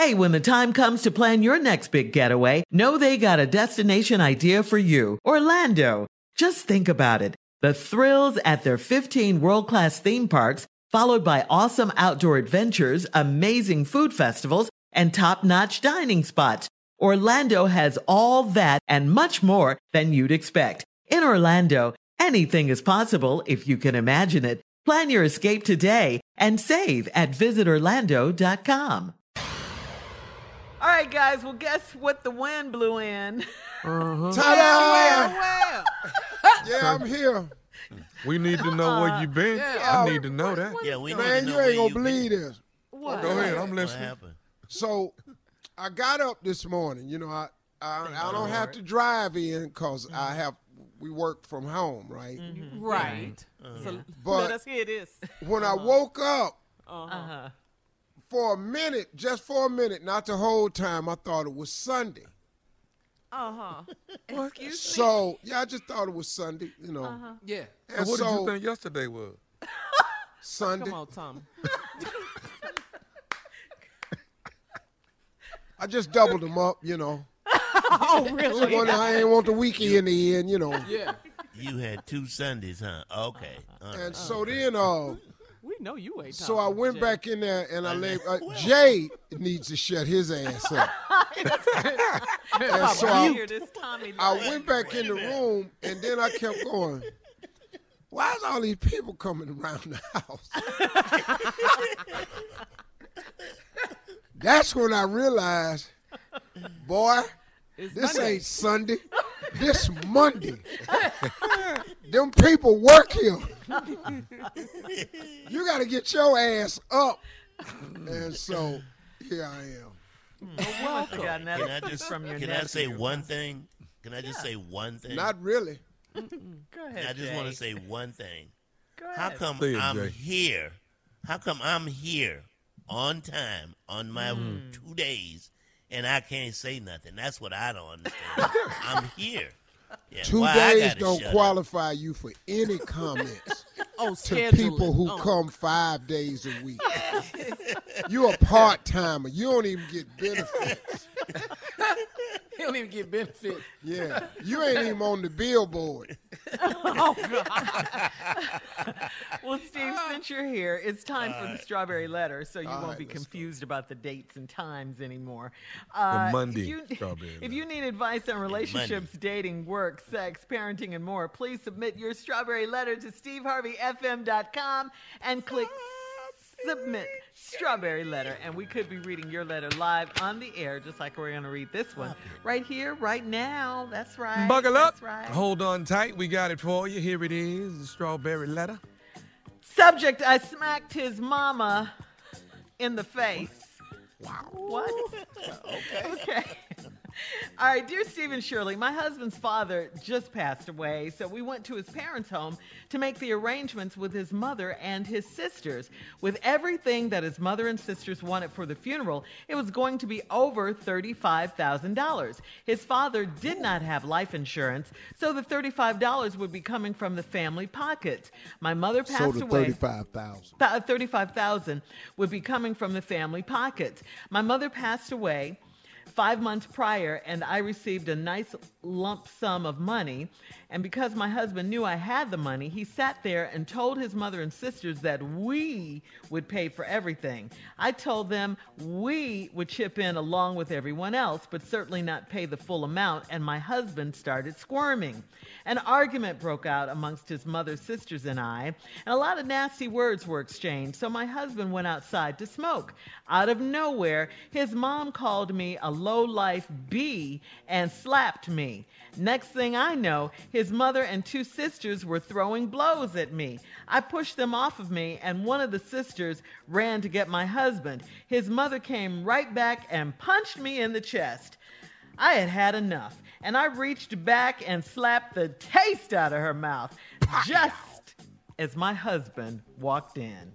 Hey, when the time comes to plan your next big getaway, know they got a destination idea for you. Orlando. Just think about it. The thrills at their 15 world-class theme parks, followed by awesome outdoor adventures, amazing food festivals, and top-notch dining spots. Orlando has all that and much more than you'd expect. In Orlando, anything is possible if you can imagine it. Plan your escape today and save at visitorlando.com. All right, guys. Well, guess what the wind blew in? Uh-huh. Ta-da! yeah, I'm here. We need to know where you been. Yeah. I need to know that. Yeah, we Man, need to know. you know ain't gonna believe this. What? Go ahead, I'm What listening. happened? So, I got up this morning. You know, I I, I don't have to drive in because I mm-hmm. have we work from home, right? Mm-hmm. Right. Uh-huh. So But- let us hear this. When I uh-huh. woke up Uh-huh. For a minute, just for a minute, not the whole time, I thought it was Sunday. Uh huh. Excuse me. So yeah, I just thought it was Sunday. You know, Uh-huh. Yeah. and so what so did you think yesterday was? Sunday. Come on, Tom. I just doubled them up. You know, oh, really? one I ain't want the weekend in the end. You know, Yeah. You had two Sundays, huh? Okay. All right. and so then uh. We know you ain't. So I went Jay. back in there and I laid. Uh, Jay needs to shut his ass up. and so I I, this Tommy. I went back in the room and then I kept going. Why is all these people coming around the house? That's when I realized, boy, It's this Monday. ain't Sunday. This Monday. Them people work here. you got to get your ass up. And so here I am. Welcome. Can I just from your can I say one thing? Can I just say one thing? Not really. Go ahead. I just want to say one thing. Go How come it, I'm Jay. here? How come I'm here on time on my Hmm. two days and I can't say nothing? That's what I don't understand. I'm here. Yeah, Two days don't shut up? qualify you for any comments Oh, to people who Oh. come five days a week. You're a part timer. You don't even get benefits. He don't even get benefits. Yeah. You ain't even on the billboard. Oh God. Well, Steve, since you're here, it's time for the strawberry letter, so you All won't right, be let's go. confused about the dates and times anymore. Uh, Monday If you, strawberry if you need advice on relationships, dating, work, sex, parenting, and more, please submit your strawberry letter to steveharveyfm.com and click submit strawberry letter. And we could be reading your letter live on the air, just like we're going to read this one right here, right now. That's right. Buckle up. That's right. Hold on tight. We got it for you. Here it is the strawberry letter. Subject I smacked his mama in the face. Wow. What? okay. Okay. All right, dear Stephen Shirley, my husband's father just passed away, so we went to his parents' home to make the arrangements with his mother and his sisters. With everything that his mother and sisters wanted for the funeral, it was going to be over $35,000. His father did not have life insurance, so the $35 would be coming from the family pocket. My mother passed So the away. thirty-five thousand. Th- uh, 35,000 would be coming from the family pocket. My mother passed away 5 months prior and I received a nice lump sum of money and because my husband knew I had the money, he sat there and told his mother and sisters that we would pay for everything. I told them we would chip in along with everyone else, but certainly not pay the full amount, and my husband started squirming. An argument broke out amongst his mother, sisters and I, and a lot of nasty words were exchanged, so my husband went outside to smoke. Out of nowhere, his mom called me a low life bee and slapped me. Next thing I know, his mother and two sisters were throwing blows at me. I pushed them off of me, and one of the sisters ran to get my husband. His mother came right back and punched me in the chest. I had had enough, and I reached back and slapped the taste out of her mouth just as my husband walked in.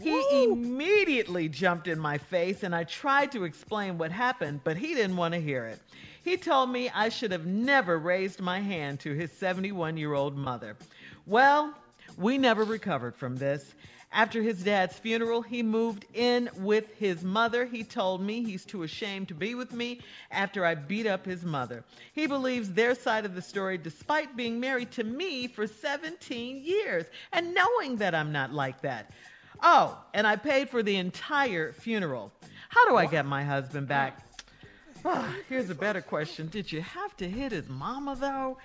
He immediately jumped in my face, and I tried to explain what happened, but he didn't want to hear it. He told me I should have never raised my hand to his 71 year old mother. Well, we never recovered from this. After his dad's funeral, he moved in with his mother. He told me he's too ashamed to be with me after I beat up his mother. He believes their side of the story despite being married to me for 17 years and knowing that I'm not like that. Oh, and I paid for the entire funeral. How do I get my husband back? Ah, here's a better question. Did you have to hit his mama, though?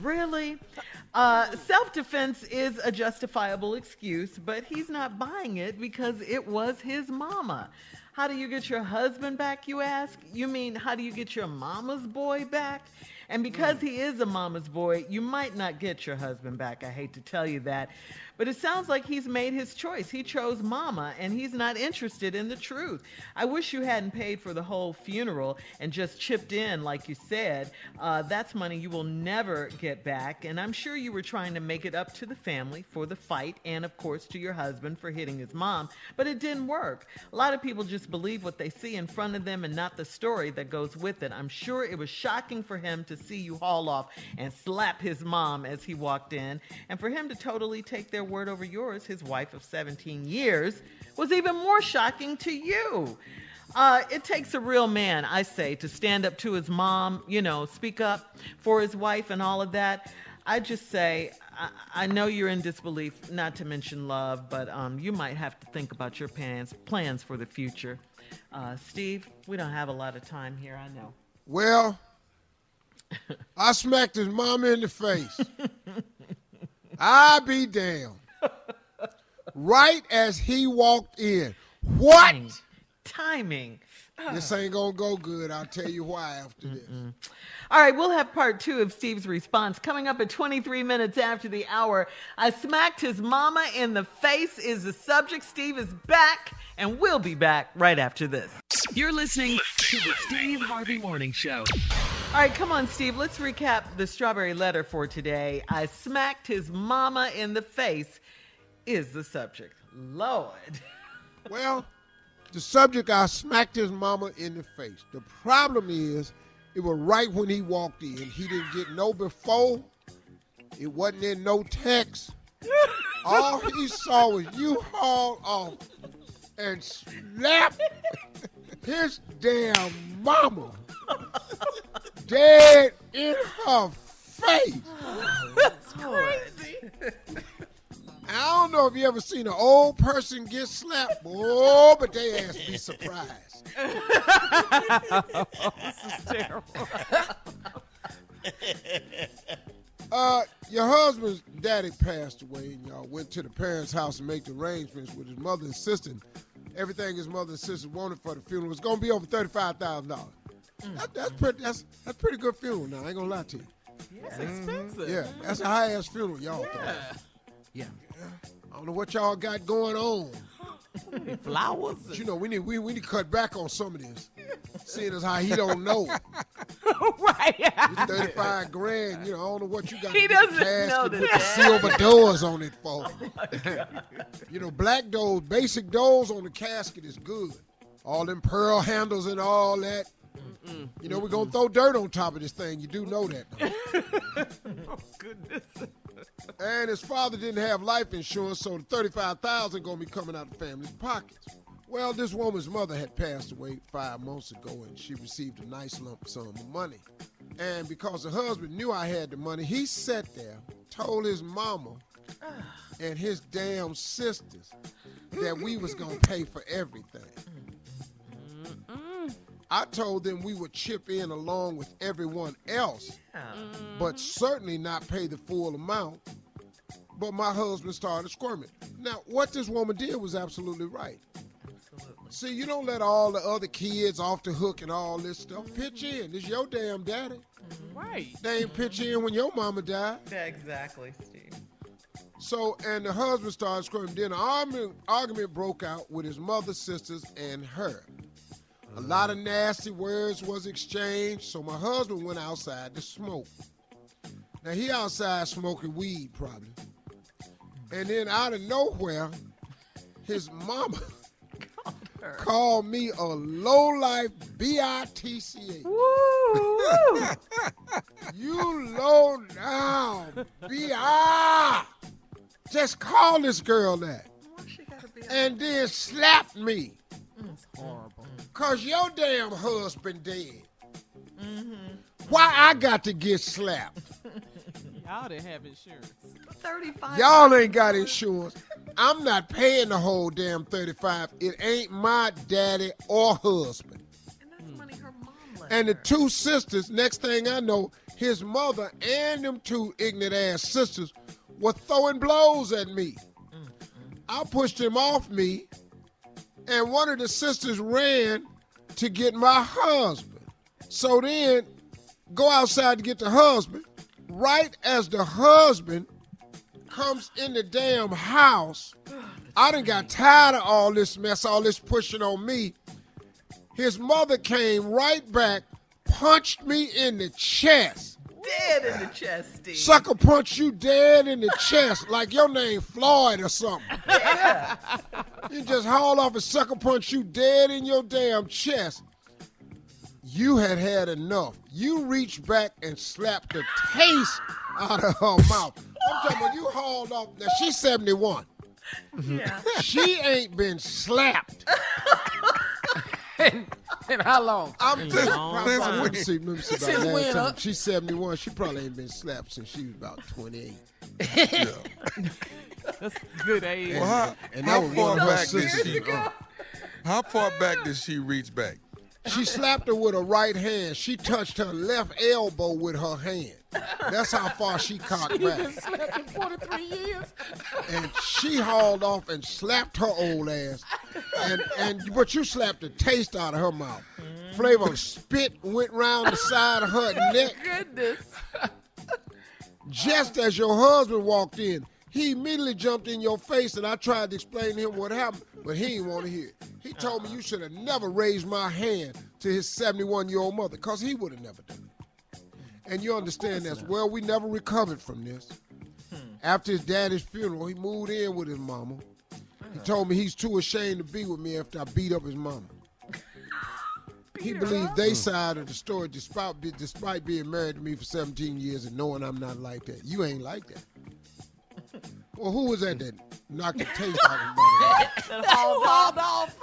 Really? Uh, Self defense is a justifiable excuse, but he's not buying it because it was his mama. How do you get your husband back, you ask? You mean, how do you get your mama's boy back? And because he is a mama's boy, you might not get your husband back. I hate to tell you that. But it sounds like he's made his choice. He chose mama, and he's not interested in the truth. I wish you hadn't paid for the whole funeral and just chipped in, like you said. Uh, that's money you will never get back. And I'm sure you were trying to make it up to the family for the fight, and of course to your husband for hitting his mom. But it didn't work. A lot of people just believe what they see in front of them and not the story that goes with it. I'm sure it was shocking for him to see you haul off and slap his mom as he walked in, and for him to totally take their word over yours, his wife of 17 years, was even more shocking to you. Uh, it takes a real man, I say, to stand up to his mom, you know, speak up for his wife and all of that. I just say, I, I know you're in disbelief, not to mention love, but um, you might have to think about your plans, plans for the future. Uh, Steve, we don't have a lot of time here, I know. Well, I smacked his mama in the face. I be damned. Right as he walked in. What? Timing. This ain't gonna go good. I'll tell you why after this. All right, we'll have part two of Steve's response coming up at 23 minutes after the hour. I smacked his mama in the face is the subject. Steve is back, and we'll be back right after this. You're listening to the Steve Harvey Morning Show. All right, come on, Steve. Let's recap the strawberry letter for today. I smacked his mama in the face is the subject. Lord. Well, the subject, I smacked his mama in the face. The problem is, it was right when he walked in. He didn't get no before. It wasn't in no text. All he saw was you haul off and slap his damn mama dead in her face. That's crazy. I don't know if you ever seen an old person get slapped, oh, but they ass be surprised. this is terrible. Uh, your husband's daddy passed away, and y'all went to the parents' house and make the arrangements with his mother and sister. Everything his mother and sister wanted for the funeral was gonna be over thirty-five thousand dollars. That, that's pretty. That's that's pretty good funeral. Now I ain't gonna lie to you. That's expensive. Yeah, that's a high ass funeral, y'all. throw. Yeah. I don't know what y'all got going on. Flowers. But you know, we need we, we need to cut back on some of this. Seeing as how he don't know. right. It's 35 grand, you know, I don't know what you got He to get the doesn't know with the the silver doors on it for. Oh, you know, black doors, basic doors on the casket is good. All them pearl handles and all that. You know, we're going to throw dirt on top of this thing. You do know that. Oh, though. And his father didn't have life insurance, so the 35000 going to be coming out of the family's pockets. Well, this woman's mother had passed away five months ago, and she received a nice lump sum of money. And because the husband knew I had the money, he sat there, told his mama and his damn sisters that we was gonna pay for everything. I told them we would chip in along with everyone else, mm. but certainly not pay the full amount. But my husband started squirming. Now, what this woman did was absolutely right. See, you don't let all the other kids off the hook and all this stuff. Pitch in. It's your damn daddy. Mm-hmm. Right. They ain't pitch in when your mama died. Yeah, exactly, Steve. So, and the husband started screaming. Then an argument, argument broke out with his mother, sisters, and her. A lot of nasty words was exchanged. So my husband went outside to smoke. Now he outside smoking weed probably. And then out of nowhere, his mama called me a low life B-I-T-C-H. You low down B-I. Just call this girl that. And then slap me. Horrible. Cause your damn husband dead. Mm-hmm. Why I got to get slapped? Y'all didn't have insurance. 35. Y'all ain't got insurance. I'm not paying the whole damn 35. It ain't my daddy or husband. And that's money her mom left And the two sisters, next thing I know, his mother and them two ignorant ass sisters were throwing blows at me. I pushed him off me, and one of the sisters ran to get my husband. So then, go outside to get the husband. Right as the husband comes in the damn house, I done got tired of all this mess, all this pushing on me. His mother came right back, punched me in the chest. Dead in the chest, Steve. Sucker punch you dead in the chest like your name Floyd or something. You just haul off and sucker punch you dead in your damn chest. You had had enough. You reached back and slapped the taste out of her mouth. I'm talking about you hauled off. Now she's 71. Yeah. She ain't been slapped. and, and how long? I'm just long probably, time. let see, let me see Since when, time. huh? She's 71. She probably ain't been slapped since she was about 28. That's good age. Well, how, And how that was far one of her back did she? Uh, How far back did she reach back? She slapped her with her right hand. She touched her left elbow with her hand. That's how far she cocked Been back. slapped in 43 years. And she hauled off and slapped her old ass. And and but you slapped the taste out of her mouth. Mm-hmm. Flavor spit went round the side of her neck. Goodness. Just as your husband walked in, he immediately jumped in your face, and I tried to explain to him what happened, but he didn't want to hear it. He told me you should have never raised my hand to his 71 year old mother, because he would have never done it. And you understand that. Well, we never recovered from this. After his daddy's funeral, he moved in with his mama. He told me he's too ashamed to be with me after I beat up his mama. He believed they side of the story despite, despite being married to me for 17 years and knowing I'm not like that. You ain't like that. Well, who was that that knocked the taste out of his mother? Hauled off.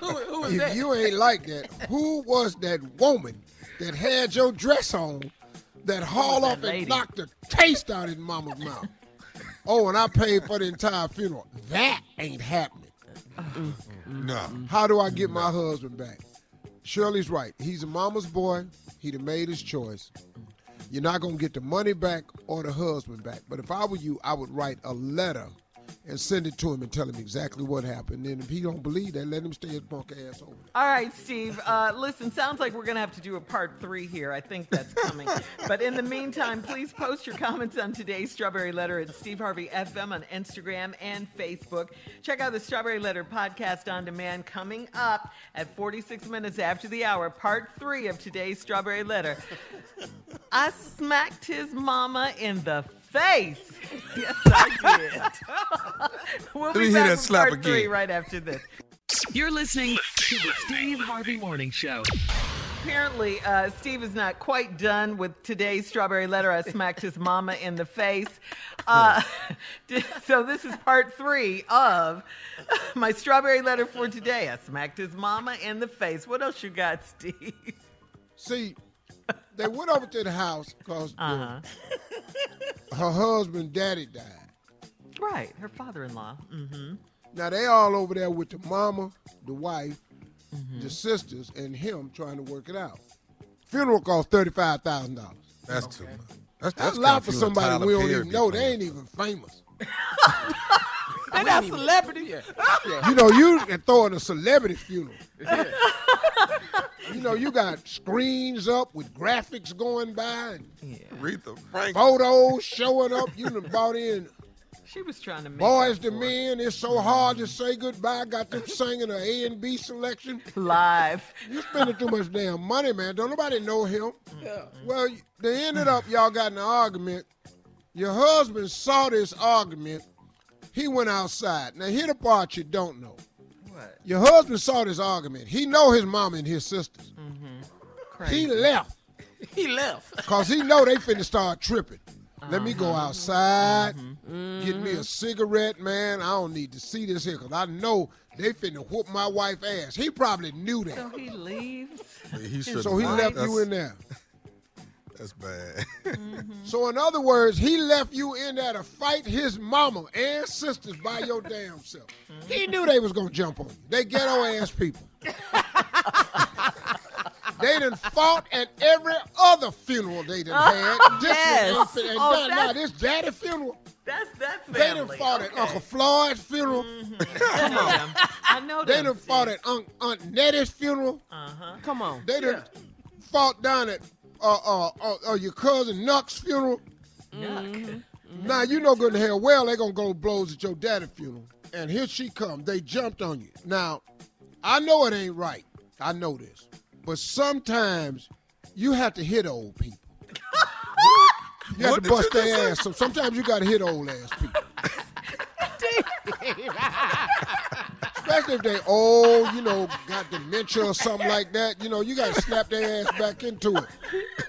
who, who was If that? you ain't like that, who was that woman that had your dress on that hauled that off and lady? knocked the taste out of his mama's mouth? Oh, and I paid for the entire funeral. That ain't happening. No. How do I get my husband back? Shirley's right. He's a mama's boy. He'd have made his choice. You're not going to get the money back or the husband back. But if I were you, I would write a letter and send it to him and tell him exactly what happened. And if he don't believe that, let him stay his punk ass over. All right, Steve. Uh, listen, sounds like we're going to have to do a part three here. I think that's coming. but in the meantime, please post your comments on today's Strawberry Letter at Steve Harvey FM on Instagram and Facebook. Check out the Strawberry Letter podcast on demand coming up at 46 minutes after the hour, part three of today's Strawberry Letter. I smacked his mama in the face. Yes, I did. we'll Let be me hear back that slap part three again. right after this. You're listening to the Steve Harvey Morning Show. Apparently, uh, Steve is not quite done with today's strawberry letter. I smacked his mama in the face. Uh, so, this is part three of my strawberry letter for today. I smacked his mama in the face. What else you got, Steve? See, they went over to the house because Uh-huh. Her husband, daddy, died. Right, her father in law. Mm-hmm. Now they all over there with the mama, the wife, Mm-hmm. the sisters, and him trying to work it out. Funeral cost thirty five thousand dollars. That's too much. That's, That's that's a lot for somebody we don't even know. They ain't even famous. They're not celebrity. Yeah. You know, you can throw in a celebrity funeral. You know, you got screens up with graphics going by and Aretha Franklin. photos showing up. You done bought in She was trying to make Boys up to. Men. It's so hard to say goodbye. Got them singing an A and B selection. live. You spending too much damn money, man. Don't nobody know him. Yeah. Well, they ended up, y'all got in an argument. Your husband saw this argument. He went outside. Now, here the part you don't know. What? Your husband saw this argument. He know his mama and his sisters. Mm-hmm. He left He left. because he know they finna start tripping. Let me go uh-huh. outside, mm-hmm. get me a cigarette, man. I don't need to see this here because I know they finna whoop my wife ass. He probably knew that. So he leaves. He. So he left you in there. That's bad. Mm-hmm. So in other words, he left you in there to fight his mama and sisters by your damn self. He mm-hmm. knew they was gonna jump on you. They ghetto ass people. they done fought at every other funeral they done had. This yes. was and Oh, now, now that's- this daddy funeral, That's that's they done family. fought at Uncle Floyd's funeral. Mm-hmm. Come on. I know They them, done fought at Aunt, Aunt Nettie's funeral. Uh-huh. Come on. They done fought down at uh, uh, uh, uh, your cousin Nuck's funeral. Yuck. Now you know good and hell well they gonna go blows at your daddy funeral. And here she come. They jumped on you. Now, I know it ain't right. I know this. But sometimes you have to hit old people. You have What to bust their ass. So sometimes you gotta hit old ass people. Especially if they old, you know, got dementia or something like that. You know, you gotta snap their ass back into it.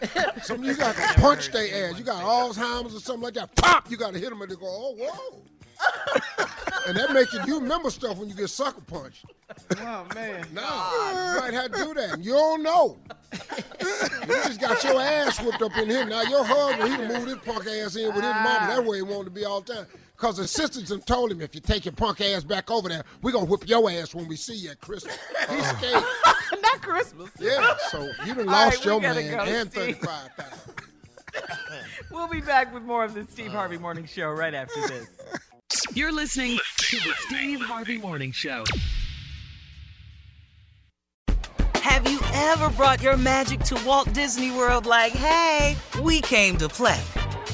Some you got to punch their ass. You got Alzheimer's or something like that. Pop! You got to hit them and they go, oh, whoa. and that makes you, you remember stuff when you get sucker punched. Oh man. No, you might have to do that. You don't know. you just got your ass whipped up in here. Now your husband, he done moved his punk ass in with his mama. That way he wanted to be all the time. Because the sisters have told him, if you take your punk ass back over there, we're going to whip your ass when we see you at Christmas. He's oh. scared. Not Christmas. Yeah, so you done All right, lost we your gotta man go, and Steve. 35000 We'll be back with more of the Steve Harvey Morning Show right after this. You're listening to the Steve Harvey Morning Show. Have you ever brought your magic to Walt Disney World like, hey, we came to play?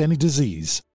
any disease.